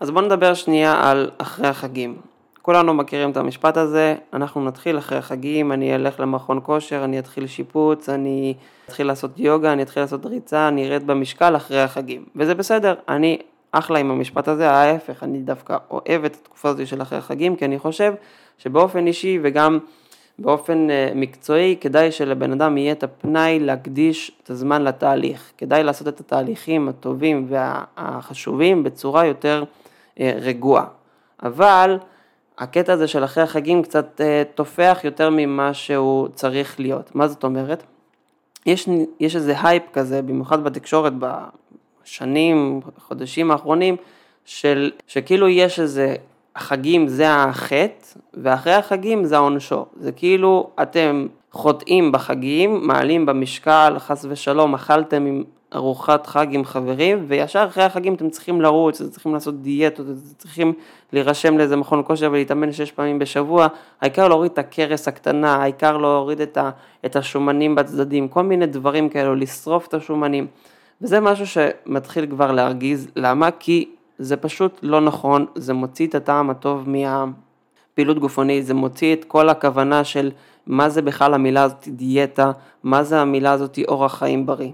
אז בואו נדבר שנייה על אחרי החגים. כולנו מכירים את המשפט הזה, אנחנו נתחיל אחרי החגים, אני אלך למכון כושר, אני אתחיל שיפוץ, אני אתחיל לעשות יוגה, אני אתחיל לעשות ריצה, אני ארד במשקל אחרי החגים. וזה בסדר, אני אחלה עם המשפט הזה, ההפך, אני דווקא אוהב את התקופה הזאת של אחרי החגים, כי אני חושב שבאופן אישי וגם באופן אה, מקצועי, כדאי שלבן אדם יהיה את הפנאי להקדיש את הזמן לתהליך. כדאי לעשות את התהליכים הטובים והחשובים בצורה יותר אה, רגועה. אבל הקטע הזה של אחרי החגים קצת אה, תופח יותר ממה שהוא צריך להיות. מה זאת אומרת? יש, יש איזה הייפ כזה, במיוחד בתקשורת בשנים, חודשים האחרונים, של, שכאילו יש איזה החגים זה החטא, ואחרי החגים זה העונשו. זה כאילו אתם חוטאים בחגים, מעלים במשקל, חס ושלום, אכלתם עם ארוחת חג עם חברים, וישר אחרי החגים אתם צריכים לרוץ, אתם צריכים לעשות דיאטות, אתם צריכים להירשם לאיזה מכון כושר ולהתאמן שש פעמים בשבוע, העיקר להוריד את הכרס הקטנה, העיקר להוריד את, ה, את השומנים בצדדים, כל מיני דברים כאלו, לשרוף את השומנים. וזה משהו שמתחיל כבר להרגיז, למה? כי זה פשוט לא נכון, זה מוציא את הטעם הטוב מהפעילות גופנית, זה מוציא את כל הכוונה של מה זה בכלל המילה הזאת דיאטה, מה זה המילה הזאת אורח חיים בריא.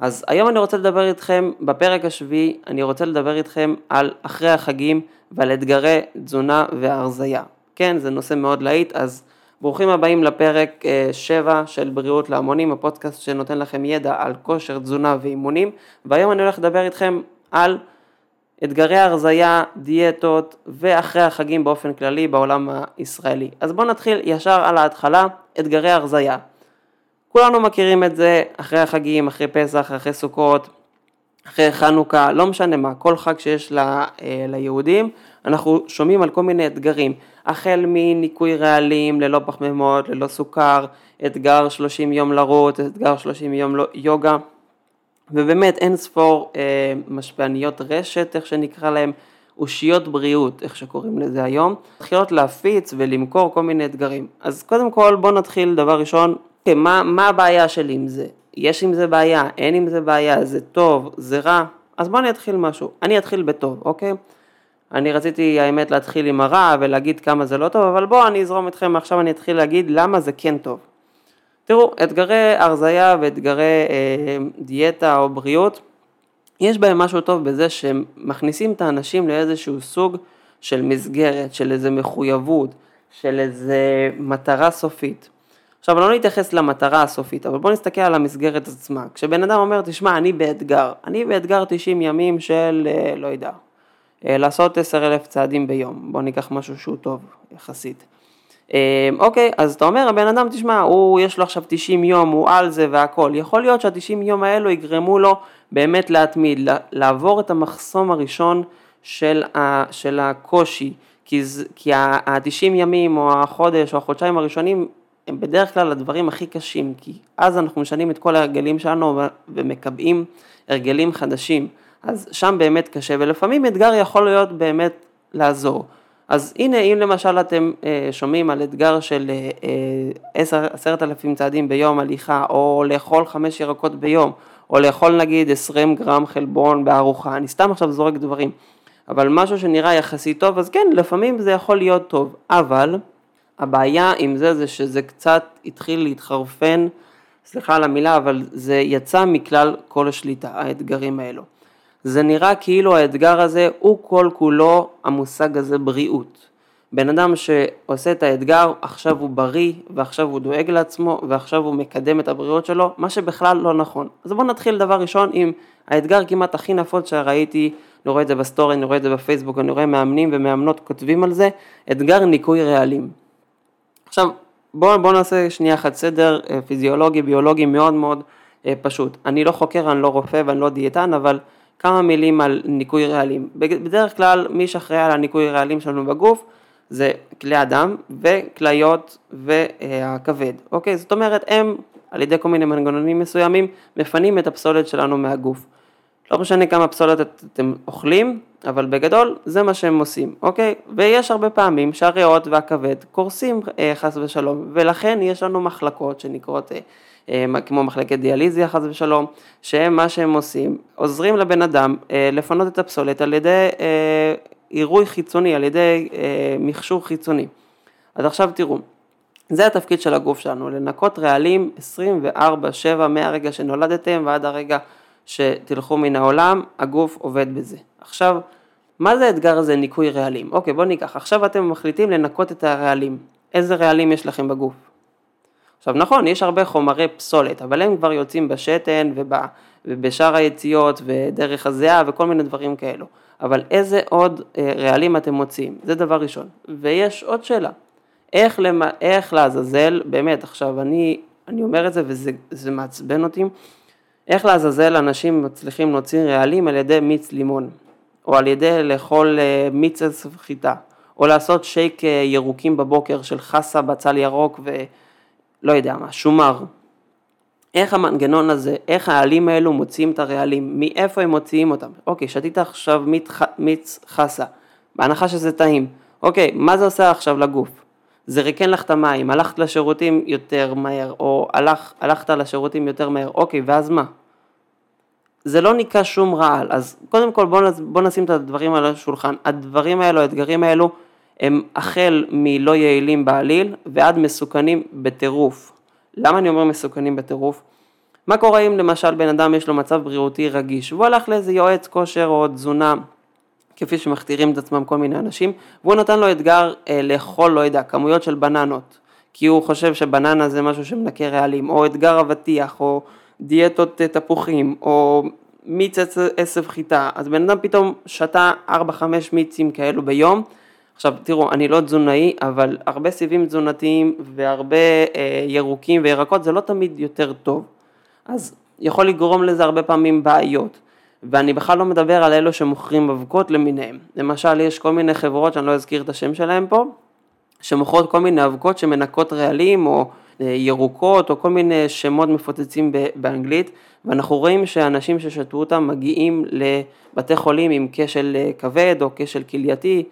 אז היום אני רוצה לדבר איתכם, בפרק השביעי, אני רוצה לדבר איתכם על אחרי החגים ועל אתגרי תזונה והרזייה. כן, זה נושא מאוד להיט, אז ברוכים הבאים לפרק 7 אה, של בריאות להמונים, הפודקאסט שנותן לכם ידע על כושר, תזונה ואימונים, והיום אני הולך לדבר איתכם על אתגרי הרזייה, דיאטות ואחרי החגים באופן כללי בעולם הישראלי. אז בואו נתחיל ישר על ההתחלה, אתגרי הרזייה. כולנו מכירים את זה אחרי החגים, אחרי פסח, אחרי סוכות, אחרי חנוכה, לא משנה מה, כל חג שיש ל, אה, ליהודים, אנחנו שומעים על כל מיני אתגרים, החל מניקוי רעלים, ללא פחמימות, ללא סוכר, אתגר 30 יום לרוץ, אתגר 30 יום לא, יוגה, ובאמת אין ספור אה, משפעניות רשת, איך שנקרא להם, אושיות בריאות, איך שקוראים לזה היום, מתחילות להפיץ ולמכור כל מיני אתגרים. אז קודם כל בואו נתחיל דבר ראשון אוקיי, מה, מה הבעיה שלי עם זה? יש עם זה בעיה, אין עם זה בעיה, זה טוב, זה רע? אז בוא אני אתחיל משהו. אני אתחיל בטוב, אוקיי? אני רציתי האמת להתחיל עם הרע ולהגיד כמה זה לא טוב, אבל בואו אני אזרום אתכם, עכשיו אני אתחיל להגיד למה זה כן טוב. תראו, אתגרי הרזייה ואתגרי אה, דיאטה או בריאות, יש בהם משהו טוב בזה שהם מכניסים את האנשים לאיזשהו סוג של מסגרת, של איזה מחויבות, של איזה מטרה סופית. עכשיו לא נתייחס למטרה הסופית, אבל בוא נסתכל על המסגרת עצמה. כשבן אדם אומר, תשמע, אני באתגר, אני באתגר 90 ימים של, אה, לא יודע, אה, לעשות 10 אלף צעדים ביום, בוא ניקח משהו שהוא טוב יחסית. אה, אוקיי, אז אתה אומר, הבן אדם, תשמע, הוא, יש לו עכשיו 90 יום, הוא על זה והכל. יכול להיות שה-90 יום האלו יגרמו לו באמת להתמיד, לעבור את המחסום הראשון של, ה, של הקושי, כי, כי ה-90 ימים או החודש או החודשיים הראשונים הם בדרך כלל הדברים הכי קשים, כי אז אנחנו משנים את כל ההרגלים שלנו ומקבעים הרגלים חדשים, אז שם באמת קשה, ולפעמים אתגר יכול להיות באמת לעזור. אז הנה, אם למשל אתם אה, שומעים על אתגר של אה, עשרת אלפים צעדים ביום הליכה, או לאכול חמש ירקות ביום, או לאכול נגיד עשרים גרם חלבון בארוחה, אני סתם עכשיו זורק דברים, אבל משהו שנראה יחסית טוב, אז כן, לפעמים זה יכול להיות טוב, אבל הבעיה עם זה זה שזה קצת התחיל להתחרפן, סליחה על המילה, אבל זה יצא מכלל כל השליטה, האתגרים האלו. זה נראה כאילו האתגר הזה הוא כל כולו המושג הזה בריאות. בן אדם שעושה את האתגר, עכשיו הוא בריא, ועכשיו הוא דואג לעצמו, ועכשיו הוא מקדם את הבריאות שלו, מה שבכלל לא נכון. אז בואו נתחיל דבר ראשון עם האתגר כמעט הכי נפוץ שראיתי, אני רואה את זה בסטורי, אני רואה את זה בפייסבוק, אני רואה מאמנים ומאמנות כותבים על זה, אתגר ניקוי רעלים. עכשיו בואו בוא נעשה שנייה אחת סדר אה, פיזיולוגי, ביולוגי מאוד מאוד אה, פשוט. אני לא חוקר, אני לא רופא ואני לא דיאטן, אבל כמה מילים על ניקוי רעלים. בדרך כלל מי שאחראי על הניקוי רעלים שלנו בגוף זה כלי הדם וכליות והכבד, אוקיי? זאת אומרת הם על ידי כל מיני מנגנונים מסוימים מפנים את הפסולת שלנו מהגוף. לא משנה כמה פסולת אתם אוכלים, אבל בגדול זה מה שהם עושים, אוקיי? ויש הרבה פעמים שהריאות והכבד קורסים אה, חס ושלום, ולכן יש לנו מחלקות שנקראות אה, אה, כמו מחלקת דיאליזיה חס ושלום, שהם מה שהם עושים, עוזרים לבן אדם אה, לפנות את הפסולת על ידי אה, עירוי חיצוני, על ידי אה, מכשור חיצוני. אז עכשיו תראו, זה התפקיד של הגוף שלנו, לנקות רעלים 24/7 מהרגע שנולדתם ועד הרגע שתלכו מן העולם, הגוף עובד בזה. עכשיו, מה זה האתגר הזה ניקוי רעלים? אוקיי, בואו ניקח, עכשיו אתם מחליטים לנקות את הרעלים. איזה רעלים יש לכם בגוף? עכשיו נכון, יש הרבה חומרי פסולת, אבל הם כבר יוצאים בשתן וב, ובשאר היציאות ודרך הזיעה וכל מיני דברים כאלו. אבל איזה עוד אה, רעלים אתם מוציאים? זה דבר ראשון. ויש עוד שאלה, איך, למה, איך לעזאזל, באמת, עכשיו אני, אני אומר את זה וזה מעצבן אותי, איך לעזאזל אנשים מצליחים להוציא רעלים על ידי מיץ לימון, או על ידי לאכול אה, מיץ חיטה, או לעשות שייק אה, ירוקים בבוקר של חסה, בצל ירוק ולא יודע מה, שומר. איך המנגנון הזה, איך העלים האלו מוציאים את הרעלים, מאיפה הם מוציאים אותם? אוקיי, שתית עכשיו מיץ חסה, בהנחה שזה טעים. אוקיי, מה זה עושה עכשיו לגוף? זה ריקן לך את המים, הלכת לשירותים יותר מהר, או הלך, הלכת לשירותים יותר מהר, אוקיי, ואז מה? זה לא ניקה שום רעל, אז קודם כל בואו בוא נשים את הדברים על השולחן, הדברים האלו, האתגרים האלו, הם החל מלא יעילים בעליל ועד מסוכנים בטירוף. למה אני אומר מסוכנים בטירוף? מה קורה אם למשל בן אדם יש לו מצב בריאותי רגיש, והוא הלך לאיזה יועץ כושר או תזונה כפי שמכתירים את עצמם כל מיני אנשים, והוא נתן לו אתגר אה, לאכול, לא יודע, כמויות של בננות, כי הוא חושב שבננה זה משהו שמנקה רעלים, או אתגר אבטיח, או דיאטות אה, תפוחים, או מיץ עשב חיטה, אז בן אדם פתאום שתה 4-5 מיצים כאלו ביום, עכשיו תראו, אני לא תזונאי, אבל הרבה סיבים תזונתיים והרבה אה, ירוקים וירקות זה לא תמיד יותר טוב, אז יכול לגרום לזה הרבה פעמים בעיות. ואני בכלל לא מדבר על אלו שמוכרים אבקות למיניהם. למשל, יש כל מיני חברות שאני לא אזכיר את השם שלהם פה, שמוכרות כל מיני אבקות שמנקות רעלים או ירוקות או כל מיני שמות מפוצצים באנגלית, ואנחנו רואים שאנשים ששתו אותם מגיעים לבתי חולים עם כשל אה, כבד או כשל כלייתי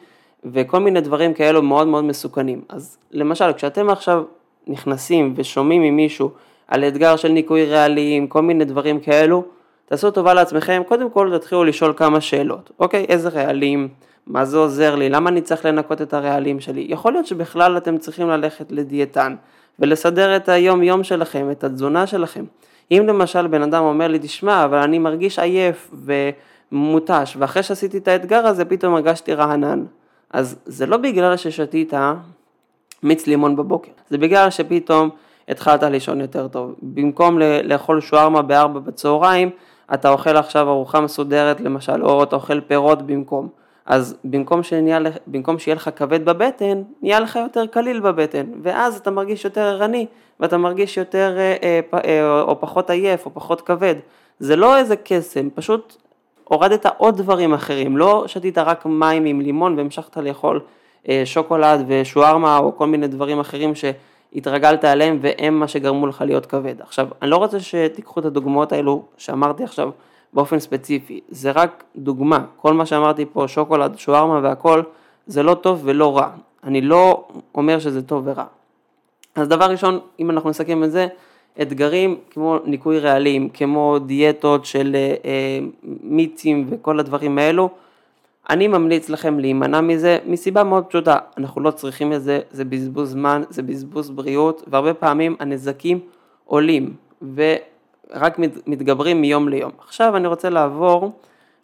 וכל מיני דברים כאלו מאוד מאוד מסוכנים. אז למשל, כשאתם עכשיו נכנסים ושומעים ממישהו על אתגר של ניקוי רעלים, כל מיני דברים כאלו, תעשו טובה לעצמכם, קודם כל תתחילו לשאול כמה שאלות, אוקיי, איזה רעלים, מה זה עוזר לי, למה אני צריך לנקות את הרעלים שלי, יכול להיות שבכלל אתם צריכים ללכת לדיאטן ולסדר את היום יום שלכם, את התזונה שלכם. אם למשל בן אדם אומר לי, תשמע, אבל אני מרגיש עייף ומותש, ואחרי שעשיתי את האתגר הזה פתאום הרגשתי רענן, אז זה לא בגלל ששתית מיץ לימון בבוקר, זה בגלל שפתאום התחלת לישון יותר טוב. במקום לאכול שווארמה בארבע בצהריים, אתה אוכל עכשיו ארוחה מסודרת למשל, או אתה אוכל פירות במקום. אז במקום, שנהיה, במקום שיהיה לך כבד בבטן, נהיה לך יותר קליל בבטן, ואז אתה מרגיש יותר ערני, ואתה מרגיש יותר אה, אה, אה, או פחות עייף או פחות כבד. זה לא איזה קסם, פשוט הורדת עוד דברים אחרים, לא שתית רק מים עם לימון והמשכת לאכול שוקולד ושוארמה או כל מיני דברים אחרים שהתרגלת עליהם והם מה שגרמו לך להיות כבד. עכשיו, אני לא רוצה שתיקחו את הדוגמאות האלו שאמרתי עכשיו באופן ספציפי, זה רק דוגמה, כל מה שאמרתי פה, שוקולד, שוארמה והכל, זה לא טוב ולא רע, אני לא אומר שזה טוב ורע. אז דבר ראשון, אם אנחנו נסכם את זה, אתגרים כמו ניקוי רעלים, כמו דיאטות של אה, אה, מיצים וכל הדברים האלו, אני ממליץ לכם להימנע מזה מסיבה מאוד פשוטה, אנחנו לא צריכים את זה, זה בזבוז זמן, זה בזבוז בריאות, והרבה פעמים הנזקים עולים, ו... רק מתגברים מיום ליום. עכשיו אני רוצה לעבור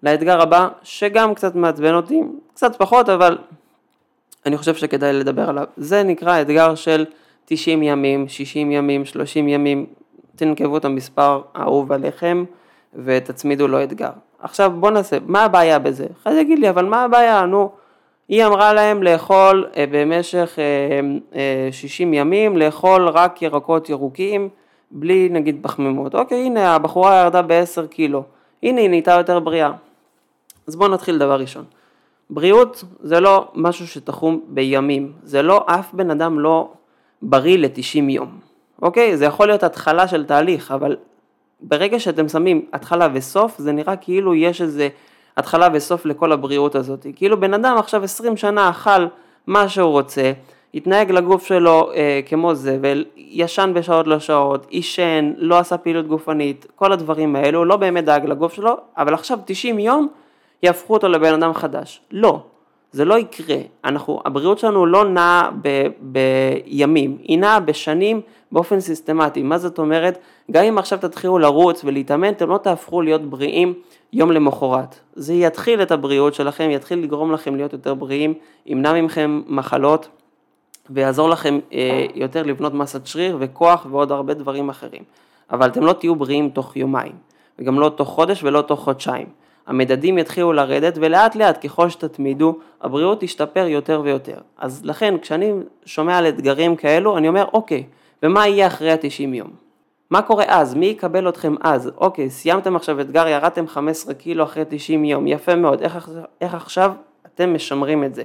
לאתגר הבא, שגם קצת מעצבן אותי, קצת פחות, אבל אני חושב שכדאי לדבר עליו. זה נקרא אתגר של 90 ימים, 60 ימים, 30 ימים, תנקבו את המספר האהוב עליכם ותצמידו לו אתגר. עכשיו בוא נעשה, מה הבעיה בזה? אחד יגיד לי, אבל מה הבעיה? נו, היא אמרה להם לאכול אה, במשך 60 אה, אה, ימים, לאכול רק ירקות ירוקים, בלי נגיד פחמימות. אוקיי, הנה הבחורה ירדה ב-10 קילו, הנה היא נהייתה יותר בריאה. אז בואו נתחיל דבר ראשון. בריאות זה לא משהו שתחום בימים, זה לא, אף בן אדם לא בריא ל-90 יום, אוקיי? זה יכול להיות התחלה של תהליך, אבל ברגע שאתם שמים התחלה וסוף, זה נראה כאילו יש איזה התחלה וסוף לכל הבריאות הזאת. כאילו בן אדם עכשיו 20 שנה אכל מה שהוא רוצה, התנהג לגוף שלו אה, כמו זבל, ישן בשעות לא שעות, עישן, לא עשה פעילות גופנית, כל הדברים האלו, לא באמת דאג לגוף שלו, אבל עכשיו 90 יום יהפכו אותו לבן אדם חדש. לא, זה לא יקרה. אנחנו, הבריאות שלנו לא נעה ב, בימים, היא נעה בשנים באופן סיסטמטי. מה זאת אומרת? גם אם עכשיו תתחילו לרוץ ולהתאמן, אתם לא תהפכו להיות בריאים יום למחרת. זה יתחיל את הבריאות שלכם, יתחיל לגרום לכם להיות יותר בריאים, ימנע מכם מחלות ויעזור לכם אה, יותר לבנות מסת שריר וכוח ועוד הרבה דברים אחרים. אבל אתם לא תהיו בריאים תוך יומיים, וגם לא תוך חודש ולא תוך חודשיים. המדדים יתחילו לרדת ולאט לאט ככל שתתמידו הבריאות תשתפר יותר ויותר. אז לכן כשאני שומע על אתגרים כאלו אני אומר אוקיי, ומה יהיה אחרי ה-90 יום? מה קורה אז? מי יקבל אתכם אז? אוקיי, סיימתם עכשיו אתגר, ירדתם 15 קילו אחרי 90 יום, יפה מאוד, איך, איך עכשיו אתם משמרים את זה?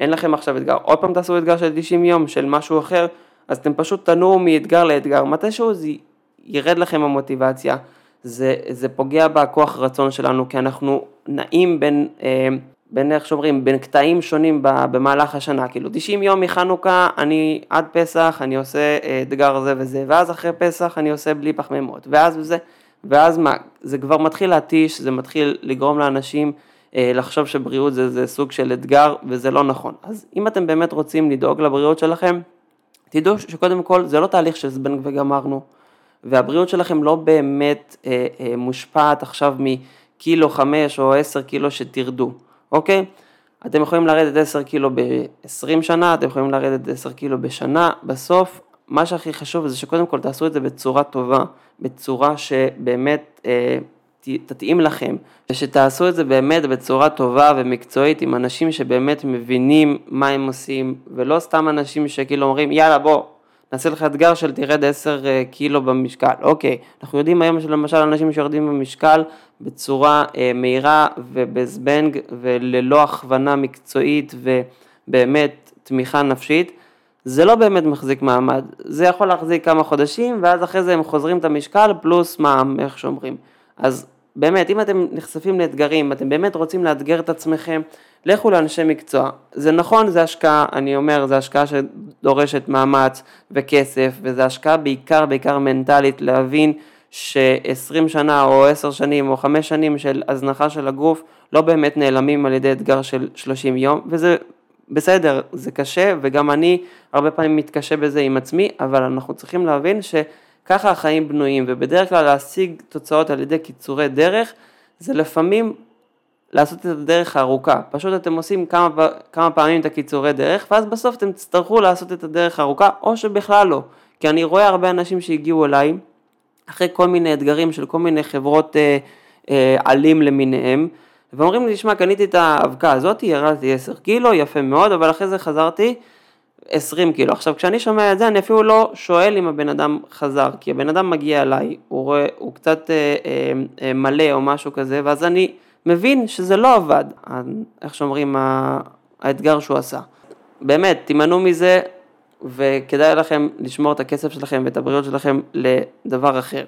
אין לכם עכשיו אתגר, עוד פעם תעשו אתגר של 90 יום של משהו אחר, אז אתם פשוט תנועו מאתגר לאתגר, מתישהו זה ירד לכם המוטיבציה, זה, זה פוגע בכוח רצון שלנו, כי אנחנו נעים בין, אה, בין איך שאומרים, בין קטעים שונים במהלך השנה, כאילו 90 יום מחנוכה, אני עד פסח, אני עושה אה, אתגר זה וזה, ואז אחרי פסח אני עושה בלי פחמימות, ואז וזה, ואז מה, זה כבר מתחיל להתיש, זה מתחיל לגרום לאנשים לחשוב שבריאות זה, זה סוג של אתגר, וזה לא נכון. אז אם אתם באמת רוצים לדאוג לבריאות שלכם, תדעו שקודם כל זה לא תהליך של זבנג וגמרנו. והבריאות שלכם לא באמת אה, אה, מושפעת עכשיו מקילו חמש או עשר קילו שתרדו, אוקיי? אתם יכולים לרדת עשר קילו ב-20 שנה, אתם יכולים לרדת עשר קילו בשנה, בסוף מה שהכי חשוב זה שקודם כל תעשו את זה בצורה טובה, בצורה שבאמת אה, תתאים לכם, ושתעשו את זה באמת בצורה טובה ומקצועית עם אנשים שבאמת מבינים מה הם עושים, ולא סתם אנשים שכאילו אומרים יאללה בוא נעשה לך אתגר של תרד 10 אה, קילו במשקל. אוקיי, אנחנו יודעים היום שלמשל אנשים שיורדים במשקל בצורה אה, מהירה ובזבנג וללא הכוונה מקצועית ובאמת תמיכה נפשית, זה לא באמת מחזיק מעמד. זה יכול להחזיק כמה חודשים ואז אחרי זה הם חוזרים את המשקל פלוס מע"מ, איך שאומרים. אז באמת, אם אתם נחשפים לאתגרים, אתם באמת רוצים לאתגר את עצמכם, לכו לאנשי מקצוע. זה נכון, זה השקעה, אני אומר, זה השקעה שדורשת מאמץ וכסף, וזה השקעה בעיקר, בעיקר מנטלית, להבין ש-20 שנה או 10 שנים או 5 שנים של הזנחה של הגוף לא באמת נעלמים על ידי אתגר של 30 יום, וזה בסדר, זה קשה, וגם אני הרבה פעמים מתקשה בזה עם עצמי, אבל אנחנו צריכים להבין ש... ככה החיים בנויים, ובדרך כלל להשיג תוצאות על ידי קיצורי דרך, זה לפעמים לעשות את הדרך הארוכה. פשוט אתם עושים כמה, כמה פעמים את הקיצורי דרך, ואז בסוף אתם תצטרכו לעשות את הדרך הארוכה, או שבכלל לא. כי אני רואה הרבה אנשים שהגיעו אליי, אחרי כל מיני אתגרים של כל מיני חברות אה, אה, עלים למיניהם, ואומרים לי, תשמע, קניתי את האבקה הזאת, ירדתי 10 קילו, יפה מאוד, אבל אחרי זה חזרתי 20 קילו. עכשיו כשאני שומע את זה אני אפילו לא שואל אם הבן אדם חזר, כי הבן אדם מגיע אליי, הוא רואה, הוא קצת אה, אה, אה, מלא או משהו כזה, ואז אני מבין שזה לא עבד, איך שאומרים, האתגר שהוא עשה. באמת, תימנעו מזה וכדאי לכם לשמור את הכסף שלכם ואת הבריאות שלכם לדבר אחר.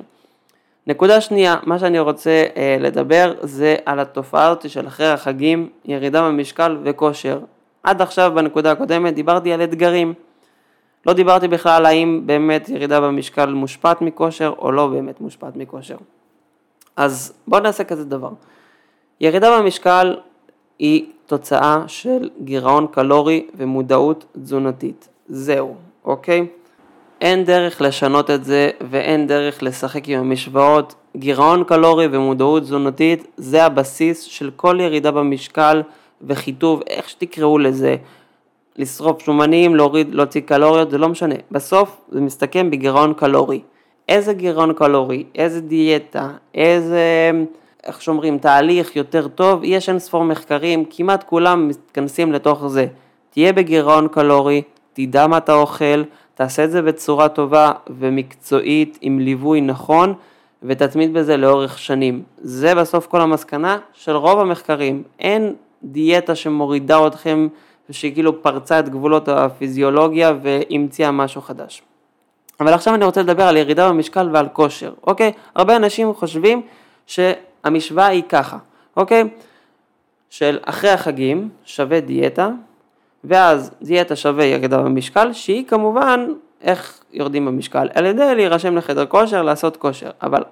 נקודה שנייה, מה שאני רוצה אה, לדבר זה על התופעה הזאת של אחרי החגים, ירידה במשקל וכושר. עד עכשיו בנקודה הקודמת דיברתי על אתגרים. לא דיברתי בכלל האם באמת ירידה במשקל מושפעת מכושר או לא באמת מושפעת מכושר. אז בואו נעשה כזה דבר. ירידה במשקל היא תוצאה של גירעון קלורי ומודעות תזונתית. זהו, אוקיי? אין דרך לשנות את זה ואין דרך לשחק עם המשוואות. גירעון קלורי ומודעות תזונתית זה הבסיס של כל ירידה במשקל. וחיטוב, איך שתקראו לזה, לשרוף שומנים, להוריד, להוציא קלוריות, זה לא משנה. בסוף זה מסתכם בגירעון קלורי. איזה גירעון קלורי, איזה דיאטה, איזה, איך שאומרים, תהליך יותר טוב, יש אין ספור מחקרים, כמעט כולם מתכנסים לתוך זה. תהיה בגירעון קלורי, תדע מה אתה אוכל, תעשה את זה בצורה טובה ומקצועית, עם ליווי נכון, ותתמיד בזה לאורך שנים. זה בסוף כל המסקנה של רוב המחקרים. אין דיאטה שמורידה אתכם ושכאילו פרצה את גבולות הפיזיולוגיה והמציאה משהו חדש. אבל עכשיו אני רוצה לדבר על ירידה במשקל ועל כושר, אוקיי? הרבה אנשים חושבים שהמשוואה היא ככה, אוקיי? של אחרי החגים שווה דיאטה, ואז דיאטה שווה ירידה במשקל, שהיא כמובן איך יורדים במשקל, על ידי להירשם לחדר כושר, לעשות כושר, אבל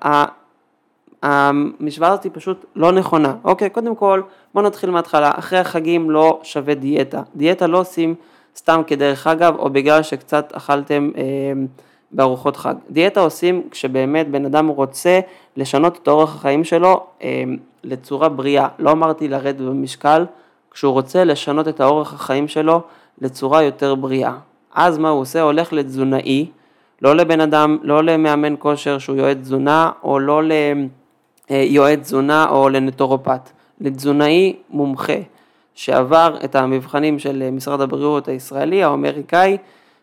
המשוואה הזאת היא פשוט לא נכונה. אוקיי, קודם כל, בואו נתחיל מההתחלה. אחרי החגים לא שווה דיאטה. דיאטה לא עושים סתם כדרך אגב, או בגלל שקצת אכלתם אה, בארוחות חג. דיאטה עושים כשבאמת בן אדם רוצה לשנות את אורח החיים שלו אה, לצורה בריאה. לא אמרתי לרדת במשקל, כשהוא רוצה לשנות את האורח החיים שלו לצורה יותר בריאה. אז מה הוא עושה? הולך לתזונאי, לא לבן אדם, לא למאמן כושר שהוא יועץ תזונה, או לא ליועץ תזונה או לנטורופט, לתזונאי מומחה, שעבר את המבחנים של משרד הבריאות הישראלי, האמריקאי,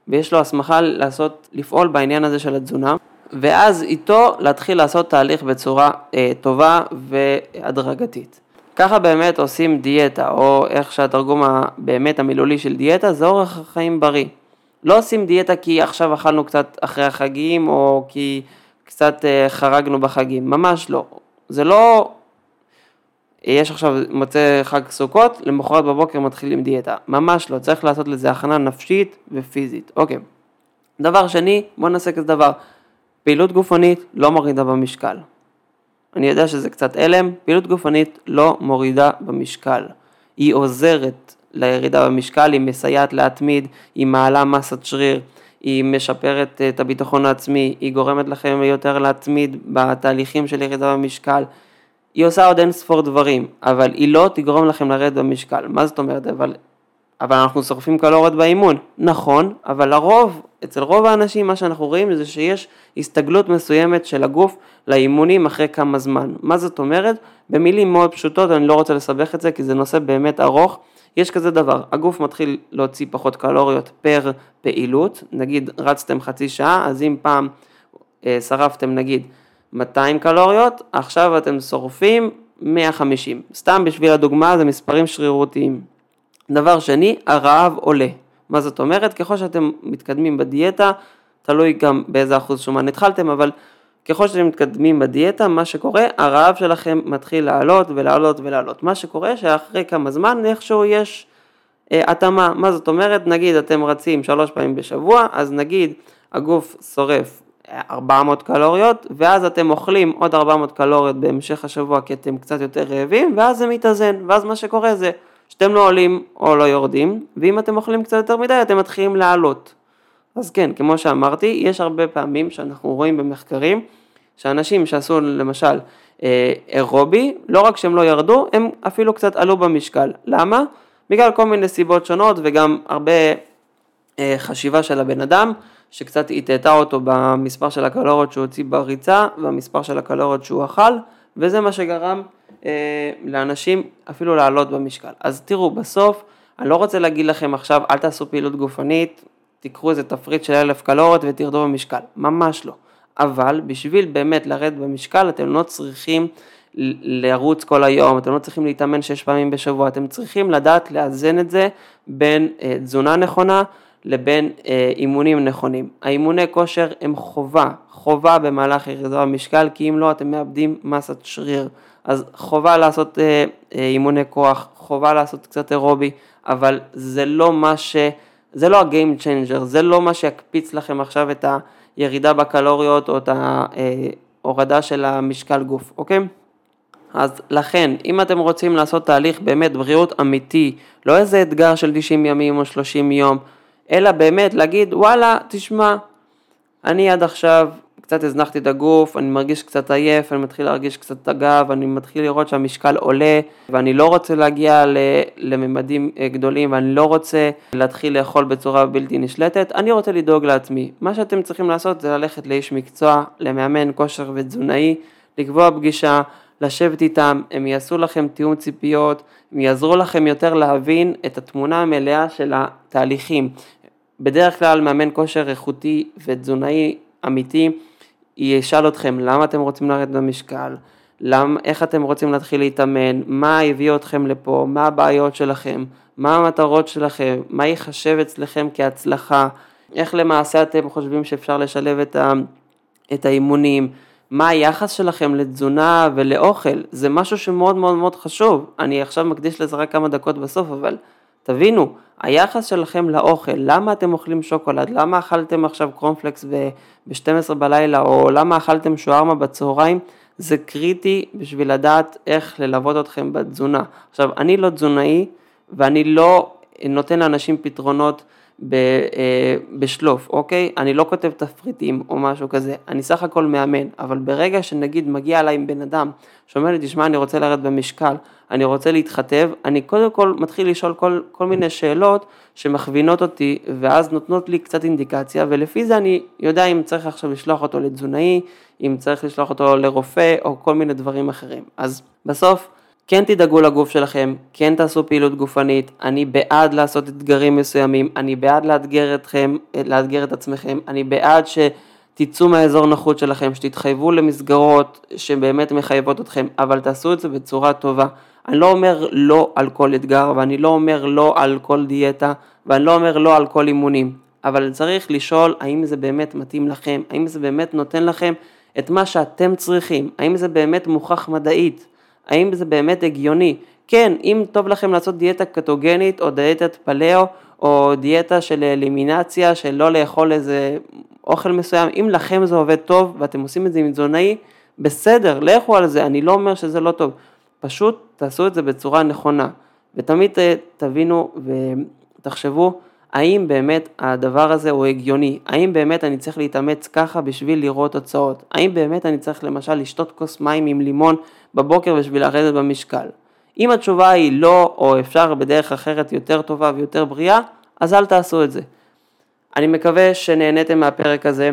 ויש לו הסמכה לעשות, לפעול בעניין הזה של התזונה, ואז איתו להתחיל לעשות תהליך בצורה אה, טובה והדרגתית. ככה באמת עושים דיאטה, או איך שהתרגום הבאמת המילולי של דיאטה זה אורח חיים בריא. לא עושים דיאטה כי עכשיו אכלנו קצת אחרי החגים, או כי קצת אה, חרגנו בחגים, ממש לא. זה לא, יש עכשיו מוצא חג סוכות, למחרת בבוקר מתחילים דיאטה. ממש לא, צריך לעשות לזה הכנה נפשית ופיזית. אוקיי. דבר שני, בואו נעשה כזה דבר. פעילות גופנית לא מורידה במשקל. אני יודע שזה קצת הלם, פעילות גופנית לא מורידה במשקל. היא עוזרת לירידה במשקל, היא מסייעת להתמיד, היא מעלה מסת שריר, היא משפרת את הביטחון העצמי, היא גורמת לכם יותר להתמיד בתהליכים של ירידה במשקל. היא עושה עוד אין ספור דברים, אבל היא לא תגרום לכם לרדת במשקל. מה זאת אומרת? אבל, אבל אנחנו שורפים קלוריות באימון. נכון, אבל לרוב, אצל רוב האנשים מה שאנחנו רואים זה שיש הסתגלות מסוימת של הגוף לאימונים אחרי כמה זמן. מה זאת אומרת? במילים מאוד פשוטות, אני לא רוצה לסבך את זה כי זה נושא באמת ארוך. יש כזה דבר, הגוף מתחיל להוציא פחות קלוריות פר פעילות, נגיד רצתם חצי שעה, אז אם פעם אה, שרפתם נגיד 200 קלוריות, עכשיו אתם שורפים 150. סתם בשביל הדוגמה זה מספרים שרירותיים. דבר שני, הרעב עולה. מה זאת אומרת? ככל שאתם מתקדמים בדיאטה, תלוי גם באיזה אחוז שומן התחלתם, אבל ככל שאתם מתקדמים בדיאטה, מה שקורה, הרעב שלכם מתחיל לעלות ולעלות ולעלות. מה שקורה שאחרי כמה זמן איכשהו יש אה, התאמה. מה זאת אומרת? נגיד אתם רצים שלוש פעמים בשבוע, אז נגיד הגוף שורף 400 קלוריות, ואז אתם אוכלים עוד 400 קלוריות בהמשך השבוע כי אתם קצת יותר רעבים, ואז זה מתאזן, ואז מה שקורה זה שאתם לא עולים או לא יורדים, ואם אתם אוכלים קצת יותר מדי אתם מתחילים לעלות. אז כן, כמו שאמרתי, יש הרבה פעמים שאנחנו רואים במחקרים שאנשים שעשו למשל אה, אירובי, לא רק שהם לא ירדו, הם אפילו קצת עלו במשקל. למה? בגלל כל מיני סיבות שונות וגם הרבה אה, חשיבה של הבן אדם, שקצת הטעתה אותו במספר של הקלוריות שהוא הוציא בריצה והמספר של הקלוריות שהוא אכל, וזה מה שגרם אה, לאנשים אפילו לעלות במשקל. אז תראו, בסוף, אני לא רוצה להגיד לכם עכשיו, אל תעשו פעילות גופנית, תיקחו איזה תפריט של אלף קלוריות ותרדו במשקל, ממש לא. אבל בשביל באמת לרדת במשקל אתם לא צריכים לרוץ כל היום, אתם לא צריכים להתאמן שש פעמים בשבוע, אתם צריכים לדעת לאזן את זה בין אה, תזונה נכונה לבין אה, אימונים נכונים. האימוני כושר הם חובה, חובה במהלך ירידה במשקל, כי אם לא אתם מאבדים מסת שריר. אז חובה לעשות אה, אה, אימוני כוח, חובה לעשות קצת אירובי, אבל זה לא מה ש... זה לא ה-game changer, זה לא מה שיקפיץ לכם עכשיו את הירידה בקלוריות או את ההורדה של המשקל גוף, אוקיי? אז לכן, אם אתם רוצים לעשות תהליך באמת בריאות אמיתי, לא איזה אתגר של 90 ימים או 30 יום, אלא באמת להגיד, וואלה, תשמע, אני עד עכשיו קצת הזנחתי את הגוף, אני מרגיש קצת עייף, אני מתחיל להרגיש קצת את הגב, אני מתחיל לראות שהמשקל עולה, ואני לא רוצה להגיע לממדים אה, גדולים, ואני לא רוצה להתחיל לאכול בצורה בלתי נשלטת, אני רוצה לדאוג לעצמי. מה שאתם צריכים לעשות זה ללכת לאיש מקצוע, למאמן כושר ותזונאי, לקבוע פגישה, לשבת איתם, הם יעשו לכם תיאום ציפיות, הם יעזרו לכם יותר להבין את התמונה המלאה של התהליכים. בדרך כלל מאמן כושר איכותי ותזונאי אמיתי ישאל אתכם למה אתם רוצים לרדת במשקל, למ, איך אתם רוצים להתחיל להתאמן, מה הביא אתכם לפה, מה הבעיות שלכם, מה המטרות שלכם, מה ייחשב אצלכם כהצלחה, איך למעשה אתם חושבים שאפשר לשלב את, ה, את האימונים, מה היחס שלכם לתזונה ולאוכל, זה משהו שמאוד מאוד מאוד חשוב. אני עכשיו מקדיש לזה רק כמה דקות בסוף, אבל תבינו, היחס שלכם לאוכל, למה אתם אוכלים שוקולד, למה אכלתם עכשיו קרונפלקס ב-12 בלילה, או למה אכלתם שוארמה בצהריים, זה קריטי בשביל לדעת איך ללוות אתכם בתזונה. עכשיו, אני לא תזונאי ואני לא נותן לאנשים פתרונות ב, אה, בשלוף, אוקיי? אני לא כותב תפריטים או משהו כזה, אני סך הכל מאמן, אבל ברגע שנגיד מגיע אליי בן אדם שאומר לי, תשמע, אני רוצה לרדת במשקל, אני רוצה להתחתב, אני קודם כל מתחיל לשאול כל, כל מיני שאלות שמכווינות אותי, ואז נותנות לי קצת אינדיקציה, ולפי זה אני יודע אם צריך עכשיו לשלוח אותו לתזונאי, אם צריך לשלוח אותו לרופא, או כל מיני דברים אחרים. אז בסוף, כן תדאגו לגוף שלכם, כן תעשו פעילות גופנית, אני בעד לעשות אתגרים מסוימים, אני בעד לאתגר אתכם, לאתגר את עצמכם, אני בעד שתצאו מהאזור נוחות שלכם, שתתחייבו למסגרות שבאמת מחייבות אתכם, אבל תעשו את זה בצורה טובה. אני לא אומר לא על כל אתגר, ואני לא אומר לא על כל דיאטה, ואני לא אומר לא על כל אימונים, אבל צריך לשאול האם זה באמת מתאים לכם, האם זה באמת נותן לכם את מה שאתם צריכים, האם זה באמת מוכח מדעית. האם זה באמת הגיוני? כן, אם טוב לכם לעשות דיאטה קטוגנית או דיאטת פלאו או דיאטה של אלימינציה של לא לאכול איזה אוכל מסוים, אם לכם זה עובד טוב ואתם עושים את זה עם תזונאי, בסדר, לכו על זה, אני לא אומר שזה לא טוב, פשוט תעשו את זה בצורה נכונה ותמיד תבינו ותחשבו האם באמת הדבר הזה הוא הגיוני, האם באמת אני צריך להתאמץ ככה בשביל לראות תוצאות, האם באמת אני צריך למשל לשתות כוס מים עם לימון בבוקר בשביל לרדת במשקל. אם התשובה היא לא, או אפשר בדרך אחרת יותר טובה ויותר בריאה, אז אל תעשו את זה. אני מקווה שנהניתם מהפרק הזה,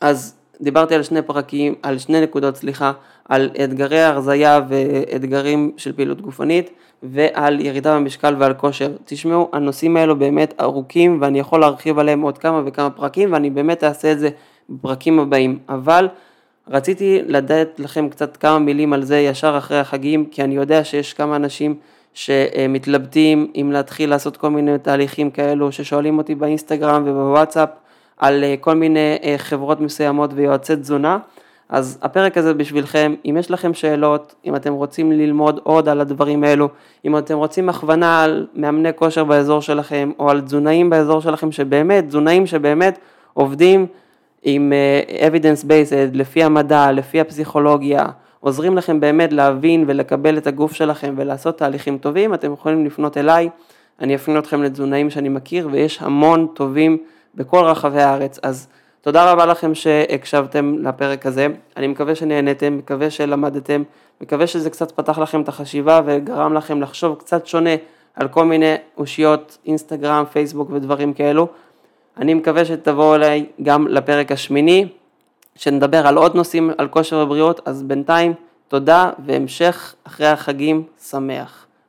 אז דיברתי על שני פרקים, על שני נקודות, סליחה, על אתגרי הרזייה ואתגרים של פעילות גופנית. ועל ירידה במשקל ועל כושר. תשמעו, הנושאים האלו באמת ארוכים ואני יכול להרחיב עליהם עוד כמה וכמה פרקים ואני באמת אעשה את זה בפרקים הבאים. אבל רציתי לדעת לכם קצת כמה מילים על זה ישר אחרי החגים, כי אני יודע שיש כמה אנשים שמתלבטים אם להתחיל לעשות כל מיני תהליכים כאלו, ששואלים אותי באינסטגרם ובוואטסאפ על כל מיני חברות מסוימות ויועצי תזונה. אז הפרק הזה בשבילכם, אם יש לכם שאלות, אם אתם רוצים ללמוד עוד על הדברים האלו, אם אתם רוצים הכוונה על מאמני כושר באזור שלכם, או על תזונאים באזור שלכם שבאמת, תזונאים שבאמת עובדים עם uh, evidence based, לפי המדע, לפי הפסיכולוגיה, עוזרים לכם באמת להבין ולקבל את הגוף שלכם ולעשות תהליכים טובים, אתם יכולים לפנות אליי, אני אפנה אתכם לתזונאים שאני מכיר ויש המון טובים בכל רחבי הארץ, אז תודה רבה לכם שהקשבתם לפרק הזה, אני מקווה שנהנתם, מקווה שלמדתם, מקווה שזה קצת פתח לכם את החשיבה וגרם לכם לחשוב קצת שונה על כל מיני אושיות אינסטגרם, פייסבוק ודברים כאלו. אני מקווה שתבואו אליי גם לפרק השמיני, שנדבר על עוד נושאים על כושר ובריאות, אז בינתיים תודה והמשך אחרי החגים שמח.